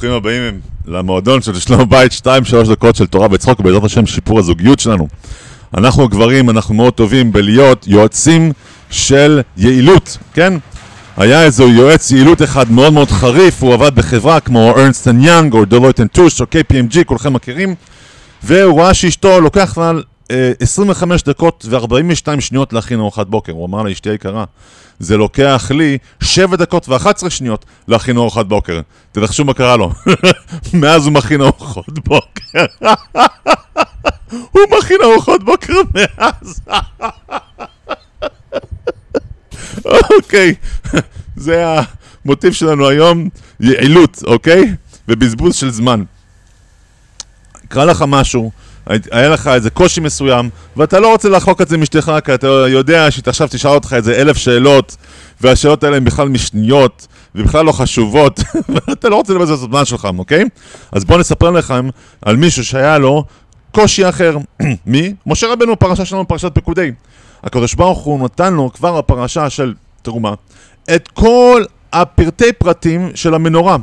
ברוכים הבאים למועדון של שלום בית, 2-3 דקות של תורה וצחוק, ובעזרת השם שיפור הזוגיות שלנו. אנחנו הגברים, אנחנו מאוד טובים בלהיות יועצים של יעילות, כן? היה איזה יועץ יעילות אחד מאוד מאוד חריף, הוא עבד בחברה כמו Ernst & Young, או Deloitte & Touche, או KPMG, כולכם מכירים, והוא ראה שאשתו לוקח לה 25 דקות ו-42 שניות להכין ארוחת בוקר. הוא אמר לה, אשתי היקרה, זה לוקח לי 7 דקות ו-11 שניות להכין ארוחת בוקר. תנחשו מה קרה לו. מאז הוא מכין ארוחות בוקר. הוא מכין ארוחות בוקר מאז. אוקיי, זה המוטיב שלנו היום, יעילות, אוקיי? ובזבוז של זמן. קרה לך משהו, היה לך איזה קושי מסוים, ואתה לא רוצה לחלוק את זה עם אשתך, כי אתה יודע שהיא עכשיו תשאל אותך איזה אלף שאלות, והשאלות האלה הן בכלל משניות, ובכלל לא חשובות, ואתה לא רוצה לבזבז את הזמן שלך, אוקיי? אז בואו נספר לכם על מישהו שהיה לו קושי אחר. מי? משה רבנו, פרשה שלנו, פרשת פקודי. הקדוש ברוך הוא נתן לו כבר בפרשה של תרומה את כל הפרטי פרטים של המנורה.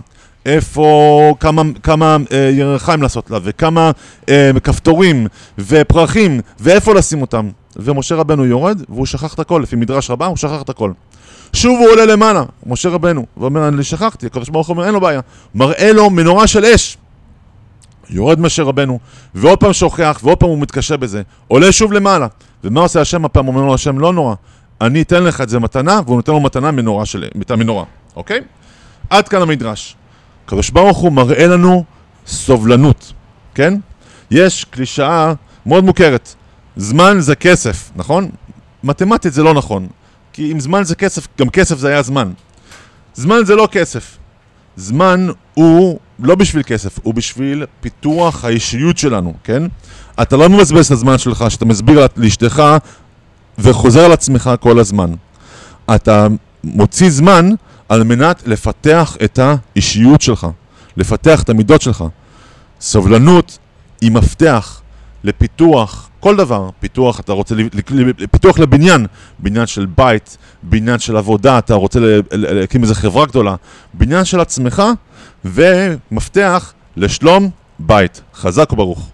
איפה, כמה, כמה אה, ירחיים לעשות לה, וכמה אה, כפתורים, ופרחים, ואיפה לשים אותם. ומשה רבנו יורד, והוא שכח את הכל, לפי מדרש רבה, הוא שכח את הכל. שוב הוא עולה למעלה, משה רבנו, ואומר, אני שכחתי, הקדוש ברוך הוא אומר, אין לו בעיה. מראה לו מנורה של אש. יורד משה רבנו, ועוד פעם שוכח, ועוד פעם הוא מתקשה בזה. עולה שוב למעלה. ומה עושה השם הפעם? אומר לו השם, לא נורא, אני אתן לך את זה מתנה, והוא נותן לו מתנה מנורה של... את המנורה, אוקיי? עד כאן המדרש. הקדוש ברוך הוא מראה לנו סובלנות, כן? יש קלישאה מאוד מוכרת, זמן זה כסף, נכון? מתמטית זה לא נכון, כי אם זמן זה כסף, גם כסף זה היה זמן. זמן זה לא כסף. זמן הוא לא בשביל כסף, הוא בשביל פיתוח האישיות שלנו, כן? אתה לא מבזבז את הזמן שלך, שאתה מסביר לאשתך וחוזר על עצמך כל הזמן. אתה מוציא זמן על מנת לפתח את האישיות שלך, לפתח את המידות שלך. סובלנות היא מפתח לפיתוח, כל דבר, פיתוח, אתה רוצה, פיתוח לבניין, בניין של בית, בניין של עבודה, אתה רוצה להקים איזה חברה גדולה, בניין של עצמך ומפתח לשלום בית. חזק וברוך.